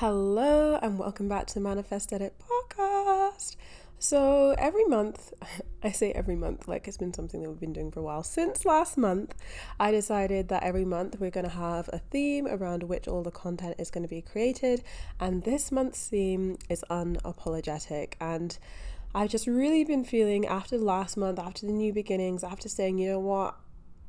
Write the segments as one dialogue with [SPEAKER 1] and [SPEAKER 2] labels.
[SPEAKER 1] Hello, and welcome back to the Manifest Edit podcast. So, every month, I say every month, like it's been something that we've been doing for a while. Since last month, I decided that every month we're going to have a theme around which all the content is going to be created. And this month's theme is unapologetic. And I've just really been feeling after last month, after the new beginnings, after saying, you know what,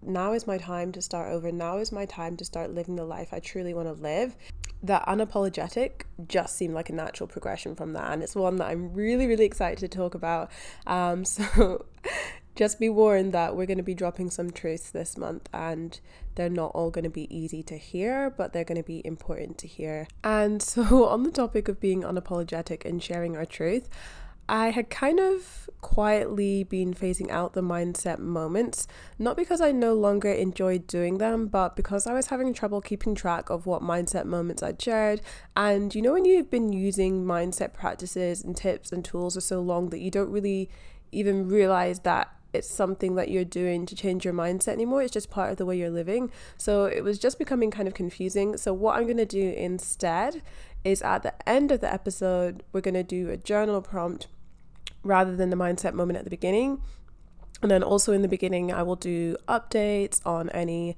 [SPEAKER 1] now is my time to start over. Now is my time to start living the life I truly want to live that unapologetic just seemed like a natural progression from that and it's one that i'm really really excited to talk about. Um, so just be warned that we're going to be dropping some truths this month and they're not all going to be easy to hear but they're going to be important to hear. And so on the topic of being unapologetic and sharing our truth I had kind of quietly been phasing out the mindset moments, not because I no longer enjoyed doing them, but because I was having trouble keeping track of what mindset moments I'd shared. And you know, when you've been using mindset practices and tips and tools for so long that you don't really even realize that it's something that you're doing to change your mindset anymore. It's just part of the way you're living. So it was just becoming kind of confusing. So, what I'm going to do instead is at the end of the episode, we're going to do a journal prompt rather than the mindset moment at the beginning. And then also in the beginning, I will do updates on any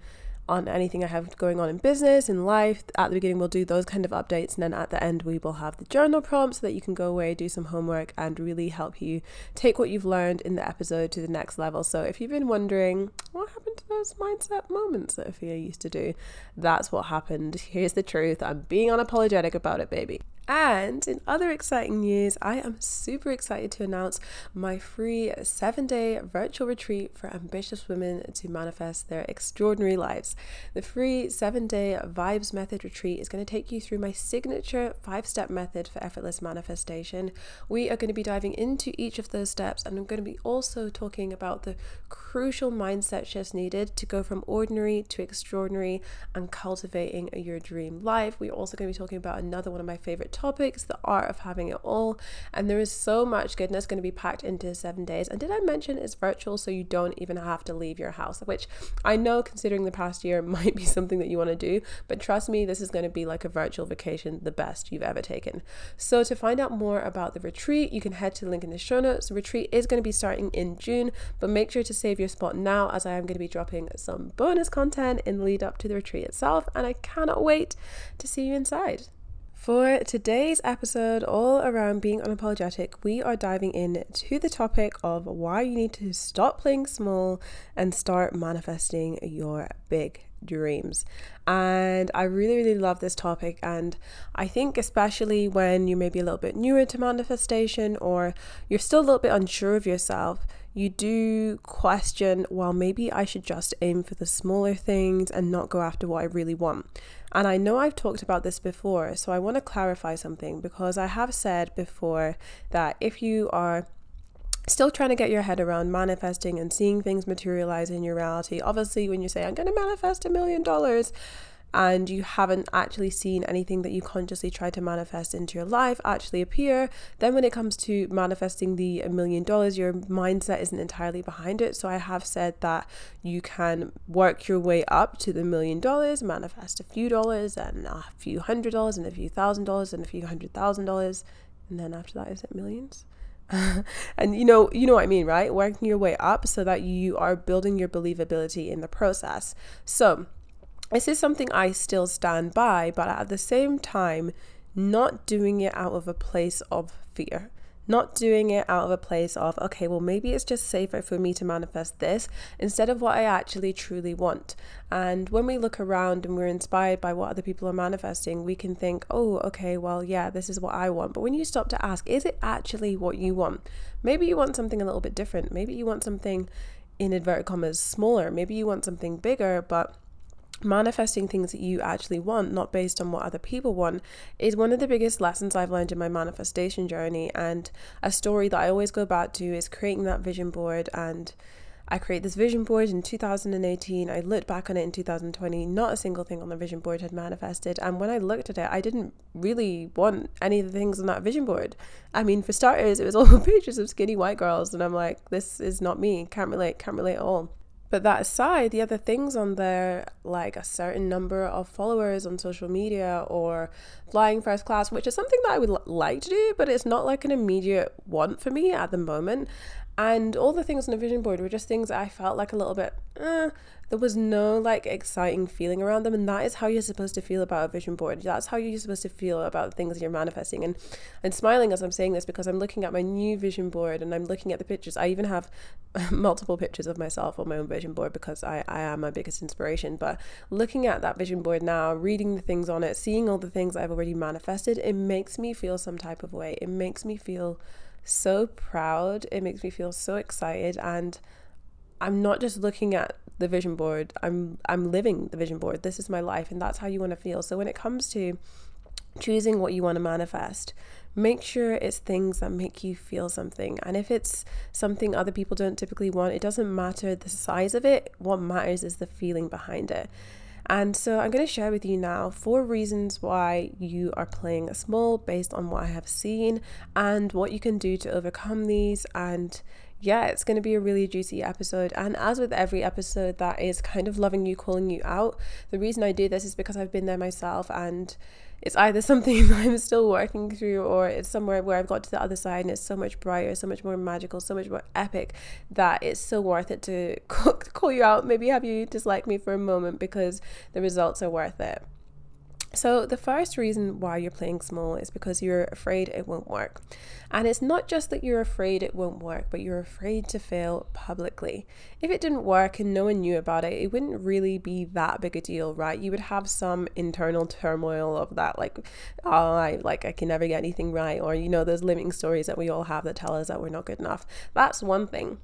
[SPEAKER 1] on anything I have going on in business, in life. At the beginning, we'll do those kind of updates, and then at the end, we will have the journal prompt so that you can go away, do some homework, and really help you take what you've learned in the episode to the next level. So, if you've been wondering what happened to those mindset moments that Efia used to do, that's what happened. Here's the truth I'm being unapologetic about it, baby. And in other exciting news, I am super excited to announce my free seven day virtual retreat for ambitious women to manifest their extraordinary lives. The free seven day Vibes Method retreat is going to take you through my signature five step method for effortless manifestation. We are going to be diving into each of those steps, and I'm going to be also talking about the crucial mindset shifts needed to go from ordinary to extraordinary and cultivating your dream life. We're also going to be talking about another one of my favorite topics, the art of having it all. And there is so much goodness going to be packed into seven days. And did I mention it's virtual so you don't even have to leave your house, which I know considering the past year might be something that you want to do, but trust me, this is going to be like a virtual vacation, the best you've ever taken. So to find out more about the retreat, you can head to the link in the show notes. The retreat is going to be starting in June, but make sure to save your spot now as I am going to be dropping some bonus content in the lead up to the retreat itself, and I cannot wait to see you inside. For today's episode, all around being unapologetic, we are diving into the topic of why you need to stop playing small and start manifesting your big dreams. And I really, really love this topic. And I think, especially when you may be a little bit newer to manifestation or you're still a little bit unsure of yourself, you do question, well, maybe I should just aim for the smaller things and not go after what I really want. And I know I've talked about this before, so I want to clarify something because I have said before that if you are still trying to get your head around manifesting and seeing things materialize in your reality, obviously, when you say, I'm going to manifest a million dollars, and you haven't actually seen anything that you consciously try to manifest into your life actually appear, then when it comes to manifesting the million dollars, your mindset isn't entirely behind it. So I have said that you can work your way up to the million dollars, manifest a few dollars and a few hundred dollars and a few thousand dollars and a few hundred thousand dollars. And then after that, is it millions? and you know you know what i mean right working your way up so that you are building your believability in the process so this is something I still stand by, but at the same time, not doing it out of a place of fear. Not doing it out of a place of, okay, well, maybe it's just safer for me to manifest this instead of what I actually truly want. And when we look around and we're inspired by what other people are manifesting, we can think, oh, okay, well, yeah, this is what I want. But when you stop to ask, is it actually what you want? Maybe you want something a little bit different. Maybe you want something, in inverted commas, smaller. Maybe you want something bigger, but manifesting things that you actually want, not based on what other people want, is one of the biggest lessons I've learned in my manifestation journey. And a story that I always go back to is creating that vision board. And I created this vision board in 2018. I looked back on it in 2020. Not a single thing on the vision board had manifested. And when I looked at it, I didn't really want any of the things on that vision board. I mean, for starters, it was all pictures of skinny white girls. And I'm like, this is not me. Can't relate, can't relate at all. But that aside, the other things on there, like a certain number of followers on social media or flying first class, which is something that I would like to do, but it's not like an immediate want for me at the moment. And all the things on the vision board were just things I felt like a little bit, eh, there was no like exciting feeling around them. And that is how you're supposed to feel about a vision board. That's how you're supposed to feel about things you're manifesting. And I'm smiling as I'm saying this because I'm looking at my new vision board and I'm looking at the pictures. I even have multiple pictures of myself on my own vision board because I, I am my biggest inspiration. But looking at that vision board now, reading the things on it, seeing all the things I've already manifested, it makes me feel some type of way. It makes me feel so proud. It makes me feel so excited and I'm not just looking at the vision board. I'm I'm living the vision board. This is my life and that's how you want to feel. So when it comes to choosing what you want to manifest, make sure it's things that make you feel something. And if it's something other people don't typically want, it doesn't matter the size of it. What matters is the feeling behind it. And so I'm going to share with you now four reasons why you are playing small based on what I have seen and what you can do to overcome these. And yeah, it's going to be a really juicy episode. And as with every episode that is kind of loving you, calling you out, the reason I do this is because I've been there myself and it's either something I'm still working through or it's somewhere where I've got to the other side and it's so much brighter, so much more magical, so much more epic that it's so worth it to call you out, maybe have you dislike me for a moment because the results are worth it. So, the first reason why you're playing small is because you're afraid it won't work. And it's not just that you're afraid it won't work, but you're afraid to fail publicly. If it didn't work and no one knew about it, it wouldn't really be that big a deal, right? You would have some internal turmoil of that, like, oh, I like I can never get anything right, or you know, those limiting stories that we all have that tell us that we're not good enough. That's one thing.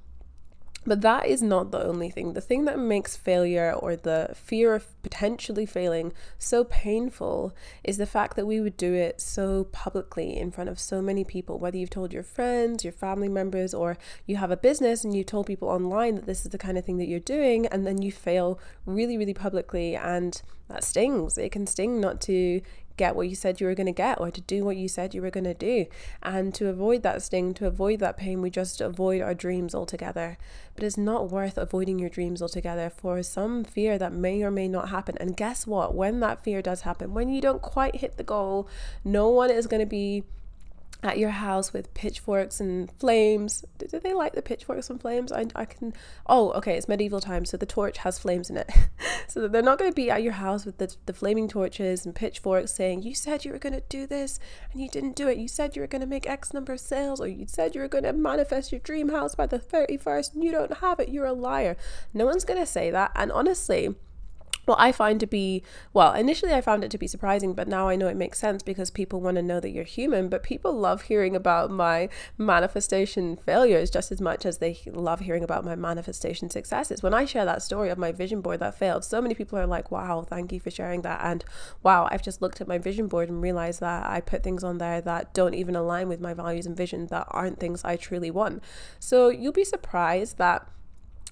[SPEAKER 1] But that is not the only thing. The thing that makes failure or the fear of potentially failing so painful is the fact that we would do it so publicly in front of so many people. Whether you've told your friends, your family members, or you have a business and you told people online that this is the kind of thing that you're doing, and then you fail really, really publicly, and that stings. It can sting not to get what you said you were going to get or to do what you said you were going to do. And to avoid that sting, to avoid that pain, we just avoid our dreams altogether. But it's not worth avoiding your dreams altogether for some fear that may or may not happen. And guess what? When that fear does happen, when you don't quite hit the goal, no one is going to be at your house with pitchforks and flames. Do, do they light the pitchforks and flames? I, I can. Oh, okay, it's medieval times, so the torch has flames in it. so they're not going to be at your house with the, the flaming torches and pitchforks saying, You said you were going to do this and you didn't do it. You said you were going to make X number of sales, or you said you were going to manifest your dream house by the 31st and you don't have it. You're a liar. No one's going to say that. And honestly, what I find to be, well, initially I found it to be surprising, but now I know it makes sense because people want to know that you're human. But people love hearing about my manifestation failures just as much as they love hearing about my manifestation successes. When I share that story of my vision board that failed, so many people are like, wow, thank you for sharing that. And wow, I've just looked at my vision board and realized that I put things on there that don't even align with my values and vision, that aren't things I truly want. So you'll be surprised that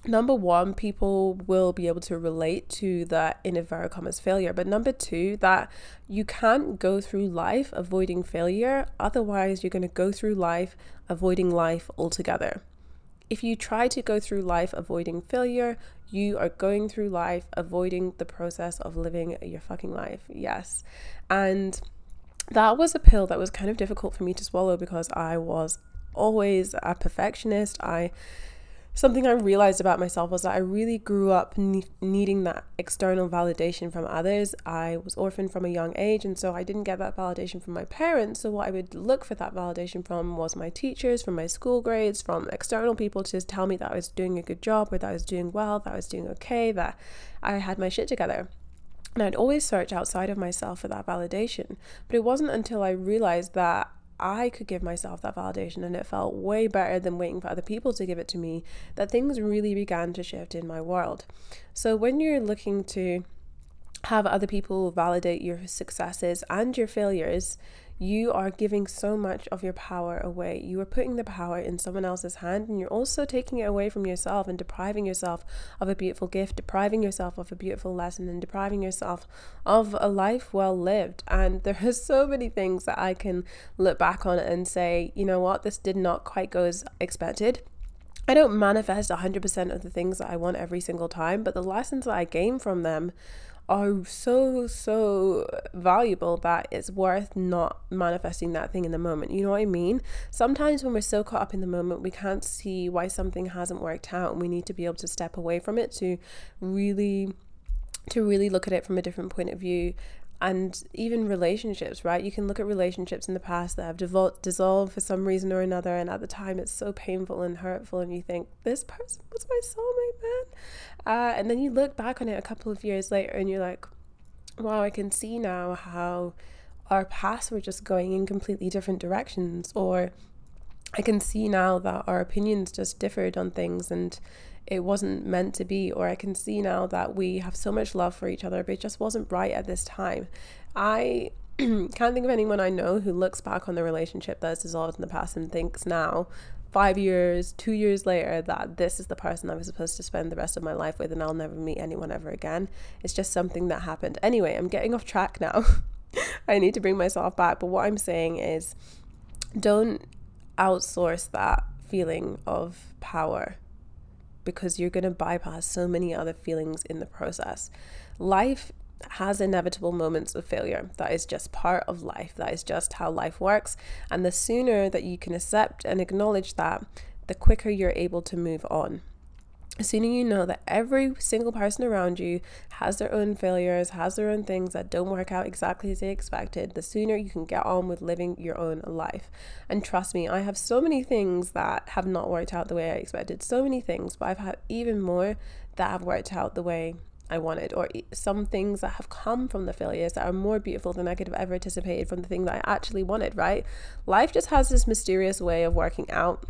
[SPEAKER 1] number one, people will be able to relate to the inverted commas failure. But number two, that you can't go through life avoiding failure. Otherwise, you're going to go through life avoiding life altogether. If you try to go through life avoiding failure, you are going through life avoiding the process of living your fucking life. Yes. And that was a pill that was kind of difficult for me to swallow because I was always a perfectionist. I something I realized about myself was that I really grew up ne- needing that external validation from others. I was orphaned from a young age, and so I didn't get that validation from my parents. So, what I would look for that validation from was my teachers, from my school grades, from external people to just tell me that I was doing a good job, or that I was doing well, that I was doing okay, that I had my shit together. And I'd always search outside of myself for that validation. But it wasn't until I realized that I could give myself that validation and it felt way better than waiting for other people to give it to me, that things really began to shift in my world. So when you're looking to have other people validate your successes and your failures, you are giving so much of your power away. You are putting the power in someone else's hand, and you're also taking it away from yourself and depriving yourself of a beautiful gift, depriving yourself of a beautiful lesson, and depriving yourself of a life well lived. And there are so many things that I can look back on and say, you know what, this did not quite go as expected. I don't manifest 100% of the things that I want every single time, but the lessons that I gain from them are so so valuable that it's worth not manifesting that thing in the moment. You know what i mean? Sometimes when we're so caught up in the moment we can't see why something hasn't worked out and we need to be able to step away from it to really to really look at it from a different point of view and even relationships, right? You can look at relationships in the past that have devol- dissolved for some reason or another, and at the time it's so painful and hurtful, and you think, this person was my soulmate, man. Uh, and then you look back on it a couple of years later and you're like, wow, I can see now how our paths were just going in completely different directions, or I can see now that our opinions just differed on things and it wasn't meant to be, or I can see now that we have so much love for each other, but it just wasn't right at this time. I can't think of anyone I know who looks back on the relationship that's dissolved in the past and thinks now, five years, two years later, that this is the person I was supposed to spend the rest of my life with and I'll never meet anyone ever again. It's just something that happened. Anyway, I'm getting off track now. I need to bring myself back. But what I'm saying is don't outsource that feeling of power because you're going to bypass so many other feelings in the process. Life has inevitable moments of failure. That is just part of life. That is just how life works. And the sooner that you can accept and acknowledge that, the quicker you're able to move on as soon as you know that every single person around you has their own failures, has their own things that don't work out exactly as they expected, the sooner you can get on with living your own life. And trust me, I have so many things that have not worked out the way I expected, so many things, but I've had even more that have worked out the way I wanted, or some things that have come from the failures that are more beautiful than I could have ever anticipated from the thing that I actually wanted, right? Life just has this mysterious way of working out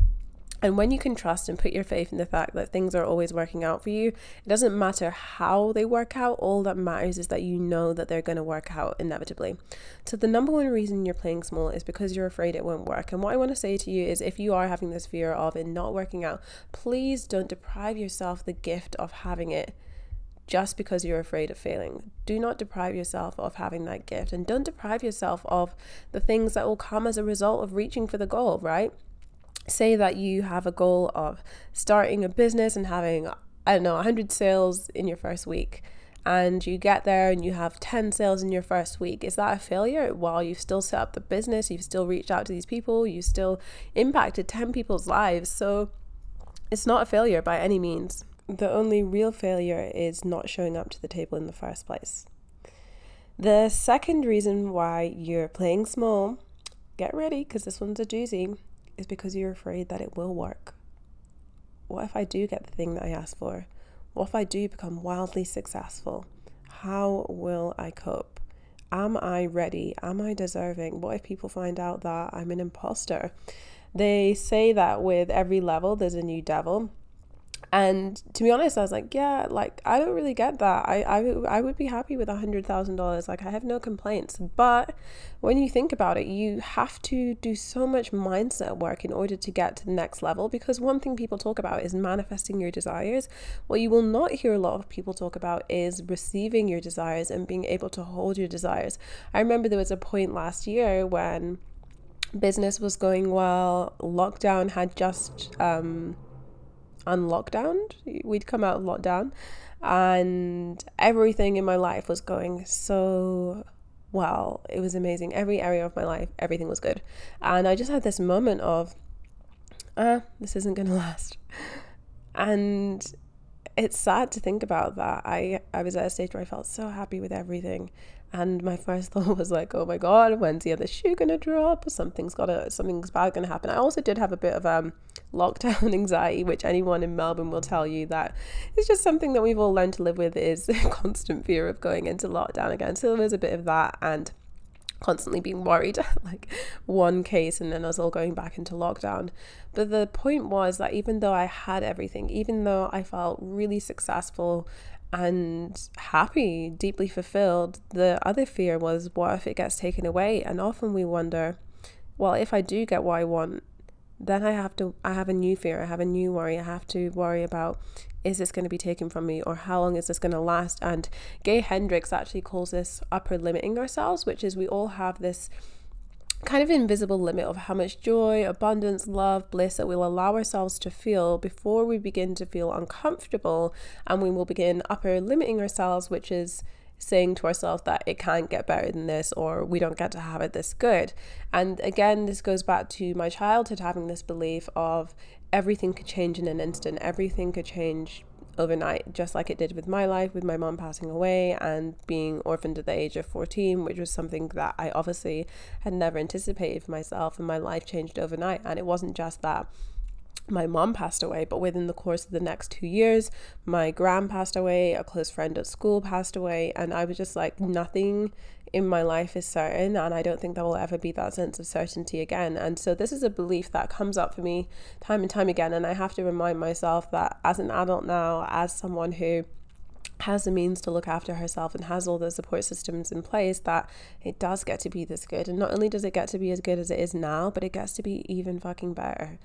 [SPEAKER 1] and when you can trust and put your faith in the fact that things are always working out for you, it doesn't matter how they work out. All that matters is that you know that they're going to work out inevitably. So, the number one reason you're playing small is because you're afraid it won't work. And what I want to say to you is if you are having this fear of it not working out, please don't deprive yourself the gift of having it just because you're afraid of failing. Do not deprive yourself of having that gift and don't deprive yourself of the things that will come as a result of reaching for the goal, right? Say that you have a goal of starting a business and having I don't know 100 sales in your first week and you get there and you have 10 sales in your first week is that a failure? While you've still set up the business you've still reached out to these people you still impacted 10 people's lives. So it's not a failure by any means. The only real failure is not showing up to the table in the first place. The second reason why you're playing small get ready because this one's a doozy is because you're afraid that it will work. What if I do get the thing that I asked for? What if I do become wildly successful? How will I cope? Am I ready? Am I deserving? What if people find out that I'm an imposter? They say that with every level, there's a new devil. And to be honest, I was like, yeah, like I don't really get that. I I, I would be happy with a hundred thousand dollars. Like I have no complaints. But when you think about it, you have to do so much mindset work in order to get to the next level. Because one thing people talk about is manifesting your desires. What you will not hear a lot of people talk about is receiving your desires and being able to hold your desires. I remember there was a point last year when business was going well, lockdown had just um unlockdown. We'd come out of lockdown, and everything in my life was going so well. It was amazing. Every area of my life, everything was good. And I just had this moment of, ah, this isn't going to last. And it's sad to think about that. I, I was at a stage where I felt so happy with everything. And my first thought was like, oh my God, when's the other shoe gonna drop? Something's gotta something's bad gonna happen. I also did have a bit of um lockdown anxiety, which anyone in Melbourne will tell you that it's just something that we've all learned to live with is constant fear of going into lockdown again. So there was a bit of that and constantly being worried like one case and then us all going back into lockdown but the point was that even though i had everything even though i felt really successful and happy, deeply fulfilled. The other fear was, what if it gets taken away? And often we wonder, well, if I do get what I want, then I have to I have a new fear, I have a new worry. I have to worry about is this going to be taken from me or how long is this going to last? And Gay Hendricks actually calls this upper limiting ourselves, which is we all have this kind of invisible limit of how much joy, abundance, love, bliss that we'll allow ourselves to feel before we begin to feel uncomfortable and we will begin upper limiting ourselves, which is saying to ourselves that it can't get better than this or we don't get to have it this good. And again, this goes back to my childhood having this belief of everything could change in an instant, everything could change overnight, just like it did with my life, with my mom passing away and being orphaned at the age of 14, which was something that I obviously had never anticipated for myself. And my life changed overnight. And it wasn't just that my mom passed away, but within the course of the next two years, my grand passed away, a close friend at school passed away, and I was just like, nothing in my life is certain, and I don't think there will ever be that sense of certainty again. And so, this is a belief that comes up for me time and time again, and I have to remind myself that as an adult now, as someone who has the means to look after herself and has all the support systems in place that it does get to be this good. And not only does it get to be as good as it is now but it gets to be even fucking better.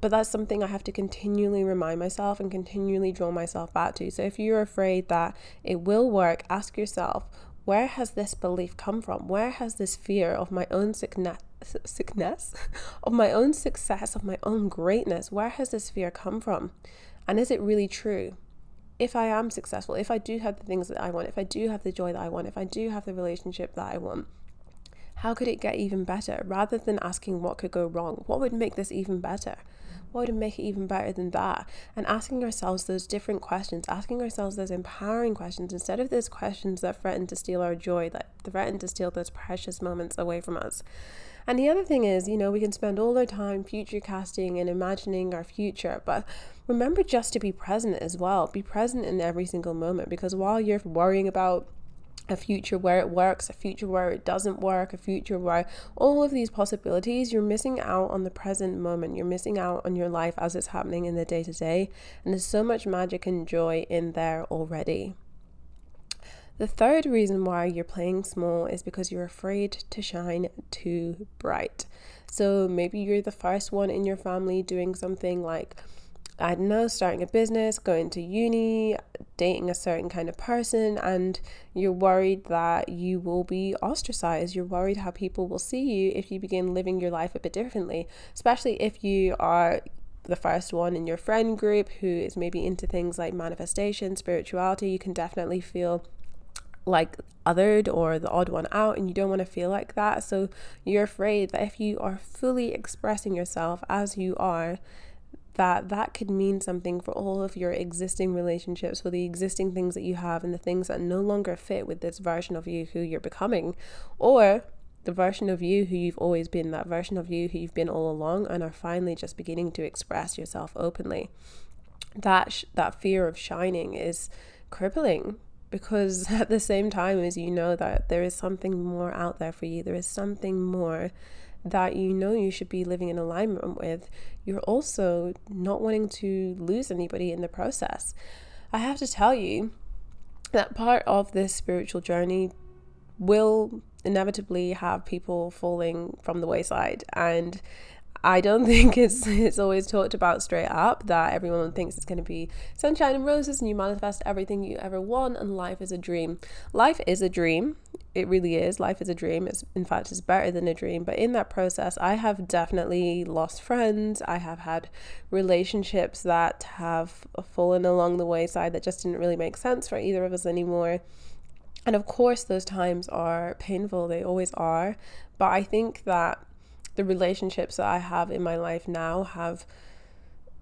[SPEAKER 1] But that's something i have to continually remind myself and continually draw myself back to. So if you're afraid that it will work ask yourself where has this belief come from? Where has this fear of my own sickness sickness of my own success of my own greatness where has this fear come from? And is it really true if I am successful, if I do have the things that I want, if I do have the joy that I want, if I do have the relationship that I want, how could it get even better? Rather than asking what could go wrong, what would make this even better? What would make it even better than that? And asking ourselves those different questions, asking ourselves those empowering questions instead of those questions that threaten to steal our joy, that threaten to steal those precious moments away from us. And the other thing is, you know, we can spend all our time future casting and imagining our future, but remember just to be present as well. Be present in every single moment because while you're worrying about a future where it works, a future where it doesn't work, a future where all of these possibilities, you're missing out on the present moment. You're missing out on your life as it's happening in the day to day. And there's so much magic and joy in there already. The third reason why you're playing small is because you're afraid to shine too bright. So maybe you're the first one in your family doing something like, I don't know, starting a business, going to uni, dating a certain kind of person, and you're worried that you will be ostracized. You're worried how people will see you if you begin living your life a bit differently, especially if you are the first one in your friend group who is maybe into things like manifestation, spirituality. You can definitely feel like othered or the odd one out and you don't want to feel like that. So you're afraid that if you are fully expressing yourself as you are, that that could mean something for all of your existing relationships, for the existing things that you have and the things that no longer fit with this version of you who you're becoming, or the version of you who you've always been, that version of you who you've been all along and are finally just beginning to express yourself openly. That sh- that fear of shining is crippling because at the same time as you know that there is something more out there for you, there is something more that you know you should be living in alignment with, you're also not wanting to lose anybody in the process. I have to tell you that part of this spiritual journey will inevitably have people falling from the wayside and I don't think it's it's always talked about straight up that everyone thinks it's going to be sunshine and roses and you manifest everything you ever want and life is a dream. Life is a dream. It really is. Life is a dream. It's in fact it's better than a dream, but in that process I have definitely lost friends. I have had relationships that have fallen along the wayside that just didn't really make sense for either of us anymore. And of course those times are painful. They always are. But I think that the relationships that I have in my life now have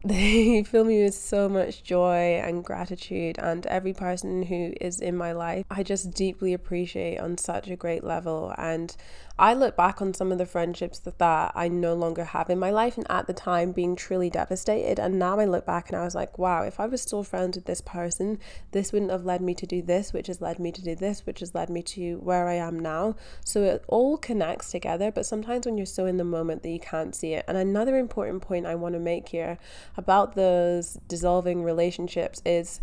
[SPEAKER 1] they fill me with so much joy and gratitude and every person who is in my life I just deeply appreciate on such a great level and I look back on some of the friendships that, that I no longer have in my life, and at the time being truly devastated. And now I look back and I was like, wow, if I was still friends with this person, this wouldn't have led me to do this, which has led me to do this, which has led me to where I am now. So it all connects together, but sometimes when you're so in the moment that you can't see it. And another important point I want to make here about those dissolving relationships is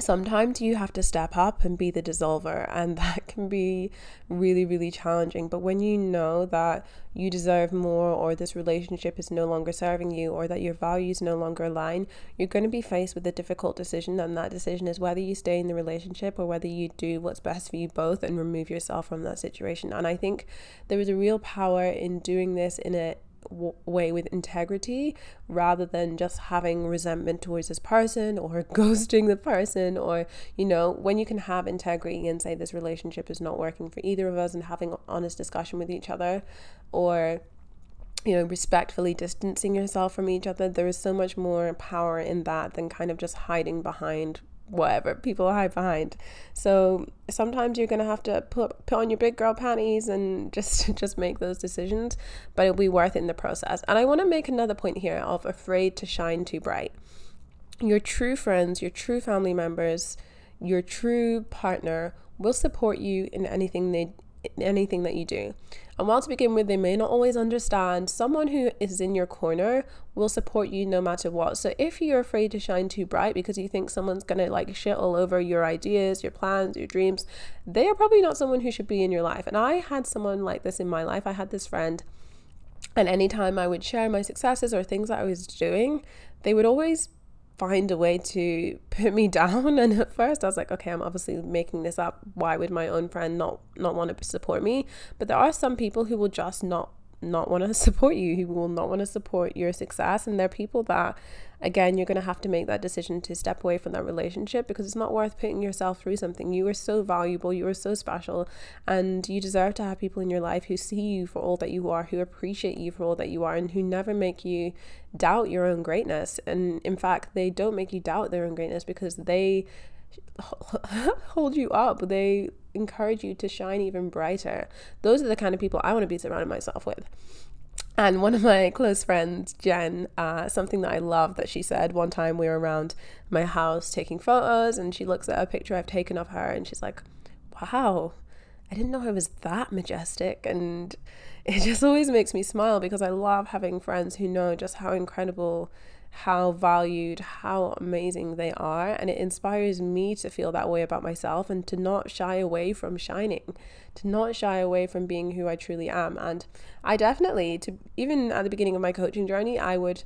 [SPEAKER 1] sometimes you have to step up and be the dissolver, and that can be really, really challenging. But when you know that you deserve more, or this relationship is no longer serving you, or that your values no longer align, you're going to be faced with a difficult decision. And that decision is whether you stay in the relationship or whether you do what's best for you both and remove yourself from that situation. And I think there is a real power in doing this in a way with integrity rather than just having resentment towards this person or ghosting the person or you know when you can have integrity and say this relationship is not working for either of us and having honest discussion with each other or you know respectfully distancing yourself from each other there is so much more power in that than kind of just hiding behind whatever people hide behind. So sometimes you're gonna have to put put on your big girl panties and just just make those decisions, but it'll be worth it in the process. And I want to make another point here of afraid to shine too bright. Your true friends, your true family members, your true partner will support you in anything they anything that you do. And while to begin with, they may not always understand, someone who is in your corner will support you no matter what. So if you're afraid to shine too bright because you think someone's gonna like shit all over your ideas, your plans, your dreams, they are probably not someone who should be in your life. And I had someone like this in my life. I had this friend, and anytime I would share my successes or things that I was doing, they would always find a way to put me down. And at first I was like okay I'm obviously making this up. Why would my own friend not not want to support me? But there are some people who will just not not want to support you who will not want to support your success. And they're people that again, you're going to have to make that decision to step away from that relationship because it's not worth putting yourself through something. You are so valuable, you are so special, and you deserve to have people in your life who see you for all that you are, who appreciate you for all that you are, and who never make you doubt your own greatness. And in fact, they don't make you doubt their own greatness because they hold you up. They encourage you to shine even brighter. Those are the kind of people I want to be surrounding myself with. And one of my close friends, Jen, uh, something that I love that she said one time we were around my house taking photos, and she looks at a picture I've taken of her, and she's like, "Wow, I didn't know I was that majestic." And it just always makes me smile because I love having friends who know just how incredible how valued, how amazing they are. And it inspires me to feel that way about myself and to not shy away from shining, to not shy away from being who I truly am. And I definitely, to even at the beginning of my coaching journey, I would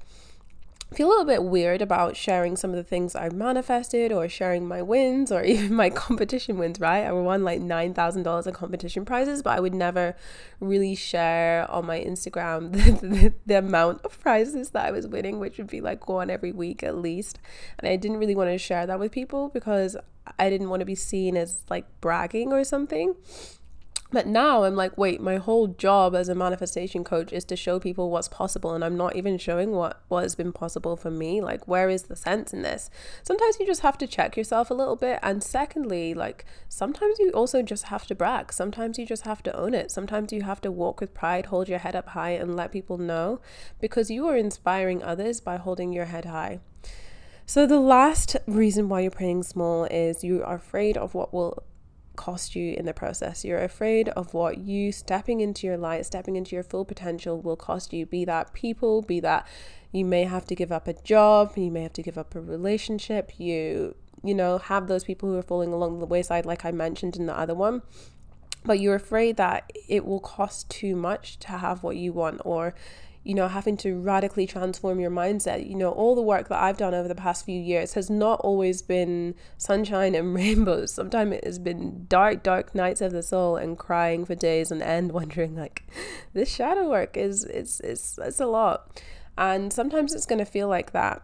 [SPEAKER 1] feel a little bit weird about sharing some of the things I've manifested or sharing my wins or even my competition wins, right? I won like $9,000 in competition prizes, but I would never really share on my Instagram the, the, the, amount of prizes that I was winning, which would be like one every week at least. And I didn't really want to share that with people because I didn't want to be seen as like bragging or something. But now I'm like, wait, my whole job as a manifestation coach is to show people what's possible, and I'm not even showing what, what has been possible for me. Like, where is the sense in this? Sometimes you just have to check yourself a little bit. And secondly, like, sometimes you also just have to brag. Sometimes you just have to own it. Sometimes you have to walk with pride, hold your head up high, and let people know because you are inspiring others by holding your head high. So, the last reason why you're praying small is you are afraid of what will cost you in the process. You're afraid of what you stepping into your light, stepping into your full potential will cost you, be that people, be that you may have to give up a job, you may have to give up a relationship, you you know, have those people who are falling along the wayside like I mentioned in the other one. But you're afraid that it will cost too much to have what you want or you know, having to radically transform your mindset. You know, all the work that I've done over the past few years has not always been sunshine and rainbows. Sometimes it has been dark, dark nights of the soul and crying for days on end, wondering like, this shadow work is it's it's it's a lot. And sometimes it's gonna feel like that.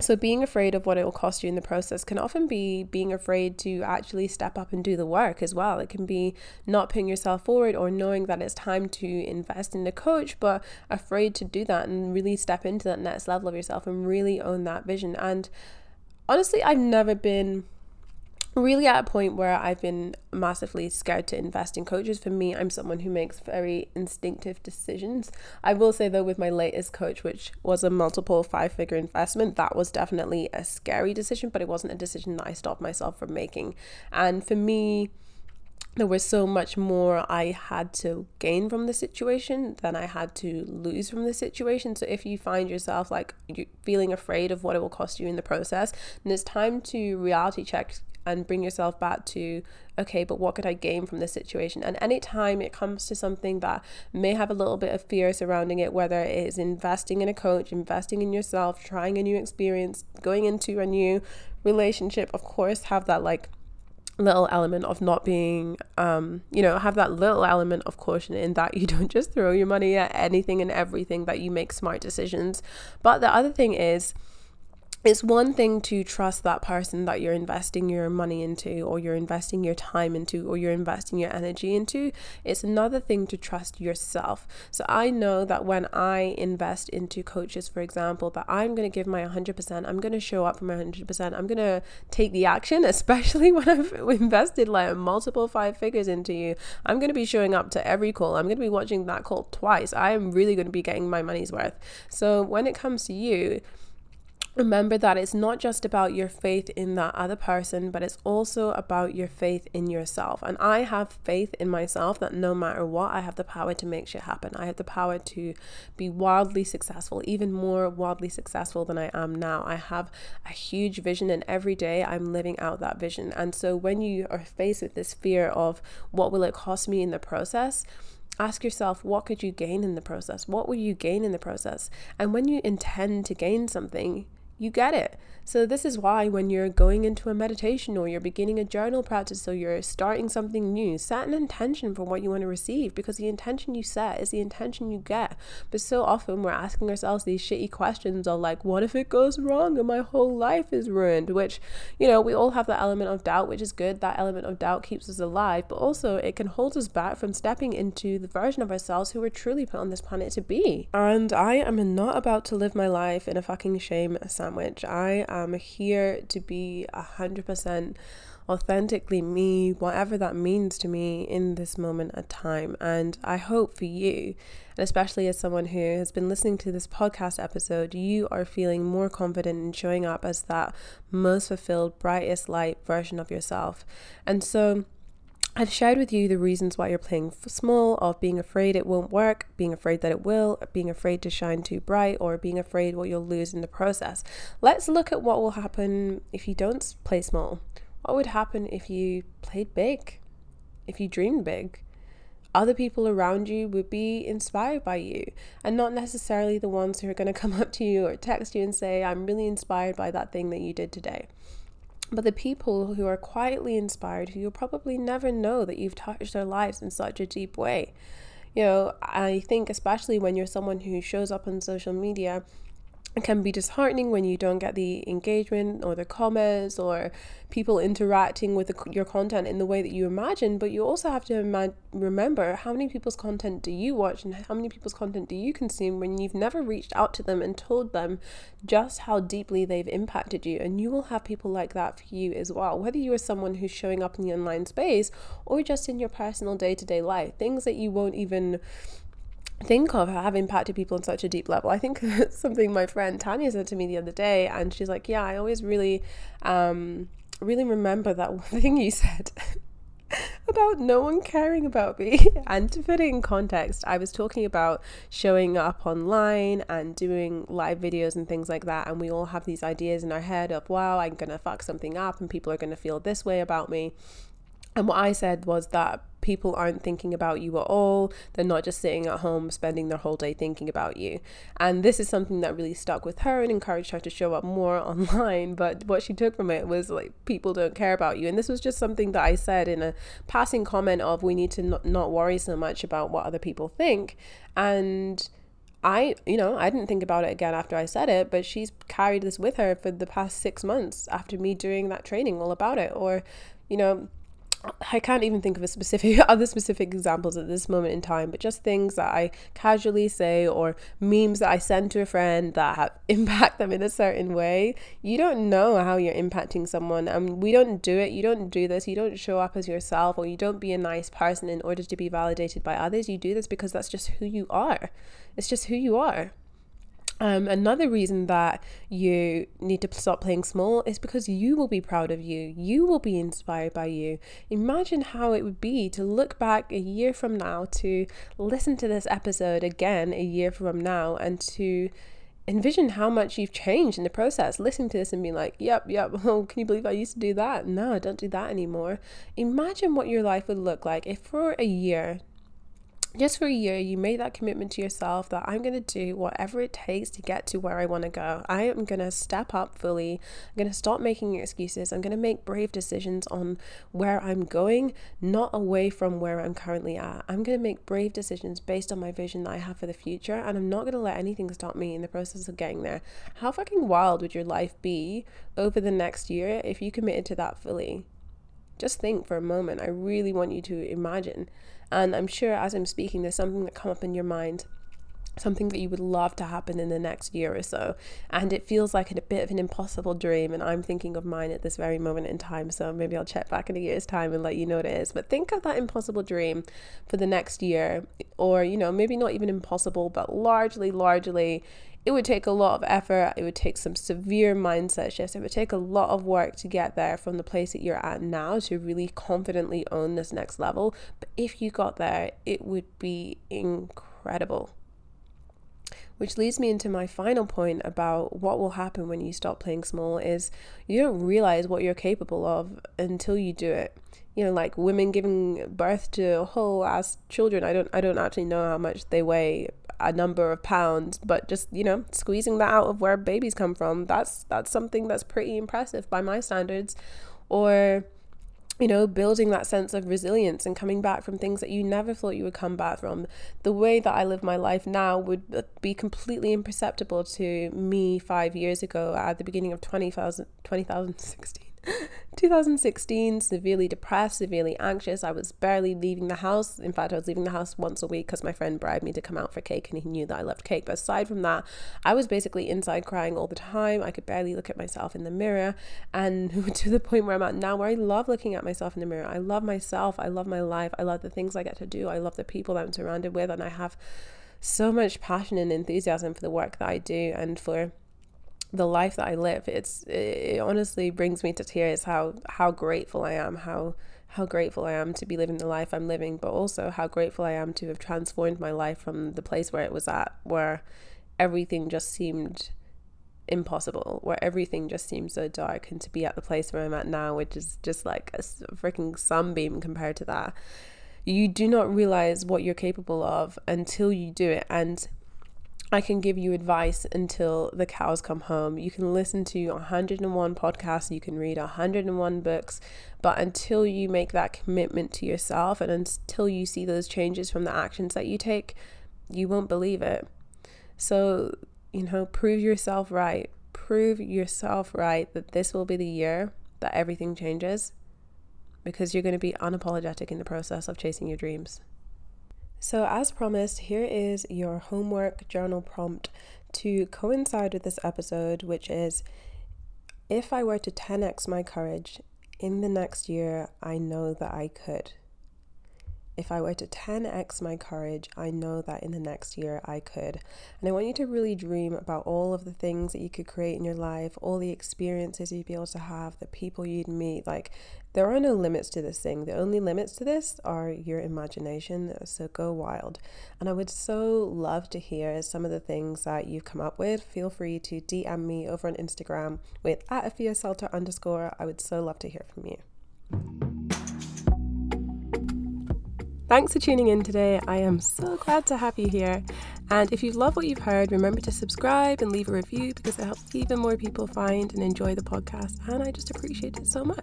[SPEAKER 1] So, being afraid of what it will cost you in the process can often be being afraid to actually step up and do the work as well. It can be not putting yourself forward or knowing that it's time to invest in a coach, but afraid to do that and really step into that next level of yourself and really own that vision. And honestly, I've never been really at a point where I've been massively scared to invest in coaches. For me, I'm someone who makes very instinctive decisions. I will say though, with my latest coach, which was a multiple five figure investment, that was definitely a scary decision, but it wasn't a decision that I stopped myself from making. And for me, there was so much more I had to gain from the situation than I had to lose from the situation. So if you find yourself like feeling afraid of what it will cost you in the process, then it's time to reality check and bring yourself back to okay but what could i gain from this situation? And anytime it comes to something that may have a little bit of fear surrounding it whether it is investing in a coach investing in yourself trying a new experience going into a new relationship of course have that like little element of not being um you know have that little element of caution in that you don't just throw your money at anything and everything that you make smart decisions. But the other thing is it's one thing to trust that person that you're investing your money into or you're investing your time into or you're investing your energy into. It's another thing to trust yourself. So i know that when i invest into coaches for example that i'm going to give my 100% i'm going to show up for my 100% i'm going to take the action especially when i've invested like multiple five figures into you. I'm going to be showing up to every call. I'm going to be watching that call twice. I am really going to be getting my money's worth. So when it comes to you remember that it's not just about your faith in that other person, but it's also about your faith in yourself. And I have faith in myself that no matter what, I have the power to make shit happen. I have the power to be wildly successful, even more wildly successful than I am now. I have a huge vision, and every day I'm living out that vision. And so when you are faced with this fear of what will it cost me in the process, ask yourself what could you gain in the process what will you gain in the process and when you intend to gain something you get it. So, this is why when you're going into a meditation or you're beginning a journal practice or you're starting something new, set an intention for what you want to receive because the intention you set is the intention you get. But so often we're asking ourselves these shitty questions of like, what if it goes wrong and my whole life is ruined? Which, you know, we all have that element of doubt, which is good. That element of doubt keeps us alive, but also it can hold us back from stepping into the version of ourselves who we're truly put on this planet to be. And I am not about to live my life in a fucking shame sandwich. I am here to be a hundred percent authentically me, whatever that means to me in this moment of time. And I hope for you, and especially as someone who has been listening to this podcast episode, you are feeling more confident in showing up as that most fulfilled, brightest light version of yourself. And so, I've shared with you the reasons why you're playing small, of being afraid it won't work, being afraid that it will, being afraid to shine too bright, or being afraid what you'll lose in the process. Let's look at what will happen if you don't play small. What would happen if you played big? If you dreamed big? Other people around you would be inspired by you, and not necessarily the ones who are going to come up to you or text you and say, I'm really inspired by that thing that you did today. But the people who are quietly inspired, who you'll probably never know that you've touched their lives in such a deep way. You know, I think, especially when you're someone who shows up on social media it can be disheartening when you don't get the engagement or the comments or people interacting with the, your content in the way that you imagine but you also have to ima- remember how many people's content do you watch and how many people's content do you consume when you've never reached out to them and told them just how deeply they've impacted you. And you will have people like that for you as well whether you are someone who's showing up in the online space or just in your personal day-to-day life things that you won't even think of have impacted people on such a deep level. I think something my friend Tanya said to me the other day, and she's like, "Yeah, I always really, um, really remember that one thing you said." about no one caring about me. and to put it in context, I was talking about showing up online and doing live videos and things like that. And we all have these ideas in our head of, wow, I'm going to fuck something up and people are going to feel this way about me. And what I said was that people aren't thinking about you at all. They're not just sitting at home spending their whole day thinking about you. And this is something that really stuck with her and encouraged her to show up more online. But what she took from it was like, people don't care about you. And this was just something that I said in a passing comment of we need to not, not worry so much about what other people think. And I, you know, I didn't think about it again after I said it, but she's carried this with her for the past six months after me doing that training all about it. Or, you know, I can't even think of a specific other specific examples at this moment in time, but just things that I casually say or memes that I send to a friend that have, impact them in a certain way. You don't know how you're impacting someone, and we don't do it. You don't do this. You don't show up as yourself, or you don't be a nice person in order to be validated by others. You do this because that's just who you are. It's just who you are. Um, another reason that you need to stop playing small is because you will be proud of you. You will be inspired by you. Imagine how it would be to look back a year from now, to listen to this episode again a year from now, and to envision how much you've changed in the process. Listening to this and being like, yep, yep, oh, can you believe I used to do that? No, I don't do that anymore. Imagine what your life would look like if for a year just for a year, you made that commitment to yourself that I'm going to do whatever it takes to get to where I want to go. I am going to step up fully. I'm going to stop making excuses. I'm going to make brave decisions on where I'm going, not away from where I'm currently at. I'm going to make brave decisions based on my vision that I have for the future, and I'm not going to let anything stop me in the process of getting there. How fucking wild would your life be over the next year if you committed to that fully? Just think for a moment. I really want you to imagine and I'm sure as I'm speaking, there's something that come up in your mind something that you would love to happen in the next year or so. And it feels like a bit of an impossible dream and i'm thinking of mine at this very moment in time. So maybe i'll check back in a year's time and let you know what it is. But think of that impossible dream for the next year or you know maybe not even impossible but largely largely it would take a lot of effort. It would take some severe mindset shifts. It would take a lot of work to get there from the place that you're at now to really confidently own this next level. But if you got there, it would be incredible. Which leads me into my final point about what will happen when you stop playing small is you don't realize what you're capable of until you do it. You know, like women giving birth to whole ass children. I don't I don't actually know how much they weigh a number of pounds, but just you know squeezing that out of where babies come from. That's that's something that's pretty impressive by my standards. Or you know, building that sense of resilience and coming back from things that you never thought you would come back from. The way that I live my life now would uh, be completely imperceptible to me five years ago at the beginning of 20,000, 2016. 2016, severely depressed, severely anxious. I was barely leaving the house. In fact, I was leaving the house once a week because my friend bribed me to come out for cake and he knew that I loved cake. But aside from that, I was basically inside crying all the time. I could barely look at myself in the mirror. And to the point where I'm at now, where I love looking at myself in the mirror. I love myself. I love my life. I love the things I get to do. I love the people that I'm surrounded with. And I have so much passion and enthusiasm for the work that I do and for the life that I live. It's it honestly brings me to tears how how grateful I am, how how grateful I am to be living the life I'm living, but also how grateful I am to have transformed my life from the place where it was at, where everything just seemed impossible, where everything just seemed so dark, and to be at the place where I'm at now, which is just like a freaking sunbeam compared to that. You do not realize what you're capable of until you do it. And I can give you advice until the cows come home. You can listen to 101 podcasts, you can read 101 books, but until you make that commitment to yourself and until you see those changes from the actions that you take, you won't believe it. So, you know, prove yourself right. Prove yourself right that this will be the year that everything changes because you're going to be unapologetic in the process of chasing your dreams. So, as promised, here is your homework journal prompt to coincide with this episode, which is if I were to 10x my courage in the next year, I know that I could. If I were to 10x my courage, I know that in the next year I could. And I want you to really dream about all of the things that you could create in your life, all the experiences you'd be able to have, the people you'd meet. Like, there are no limits to this thing. The only limits to this are your imagination. So go wild. And I would so love to hear some of the things that you've come up with. Feel free to DM me over on Instagram with at underscore. I would so love to hear from you. Thanks for tuning in today. I am so glad to have you here. And if you love what you've heard, remember to subscribe and leave a review because it helps even more people find and enjoy the podcast. And I just appreciate it so much.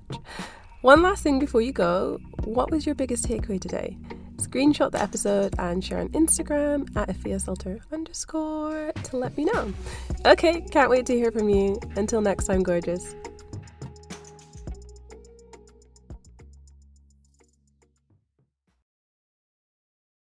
[SPEAKER 1] One last thing before you go what was your biggest takeaway today? Screenshot the episode and share on Instagram at Efia underscore to let me know. Okay, can't wait to hear from you. Until next time, gorgeous.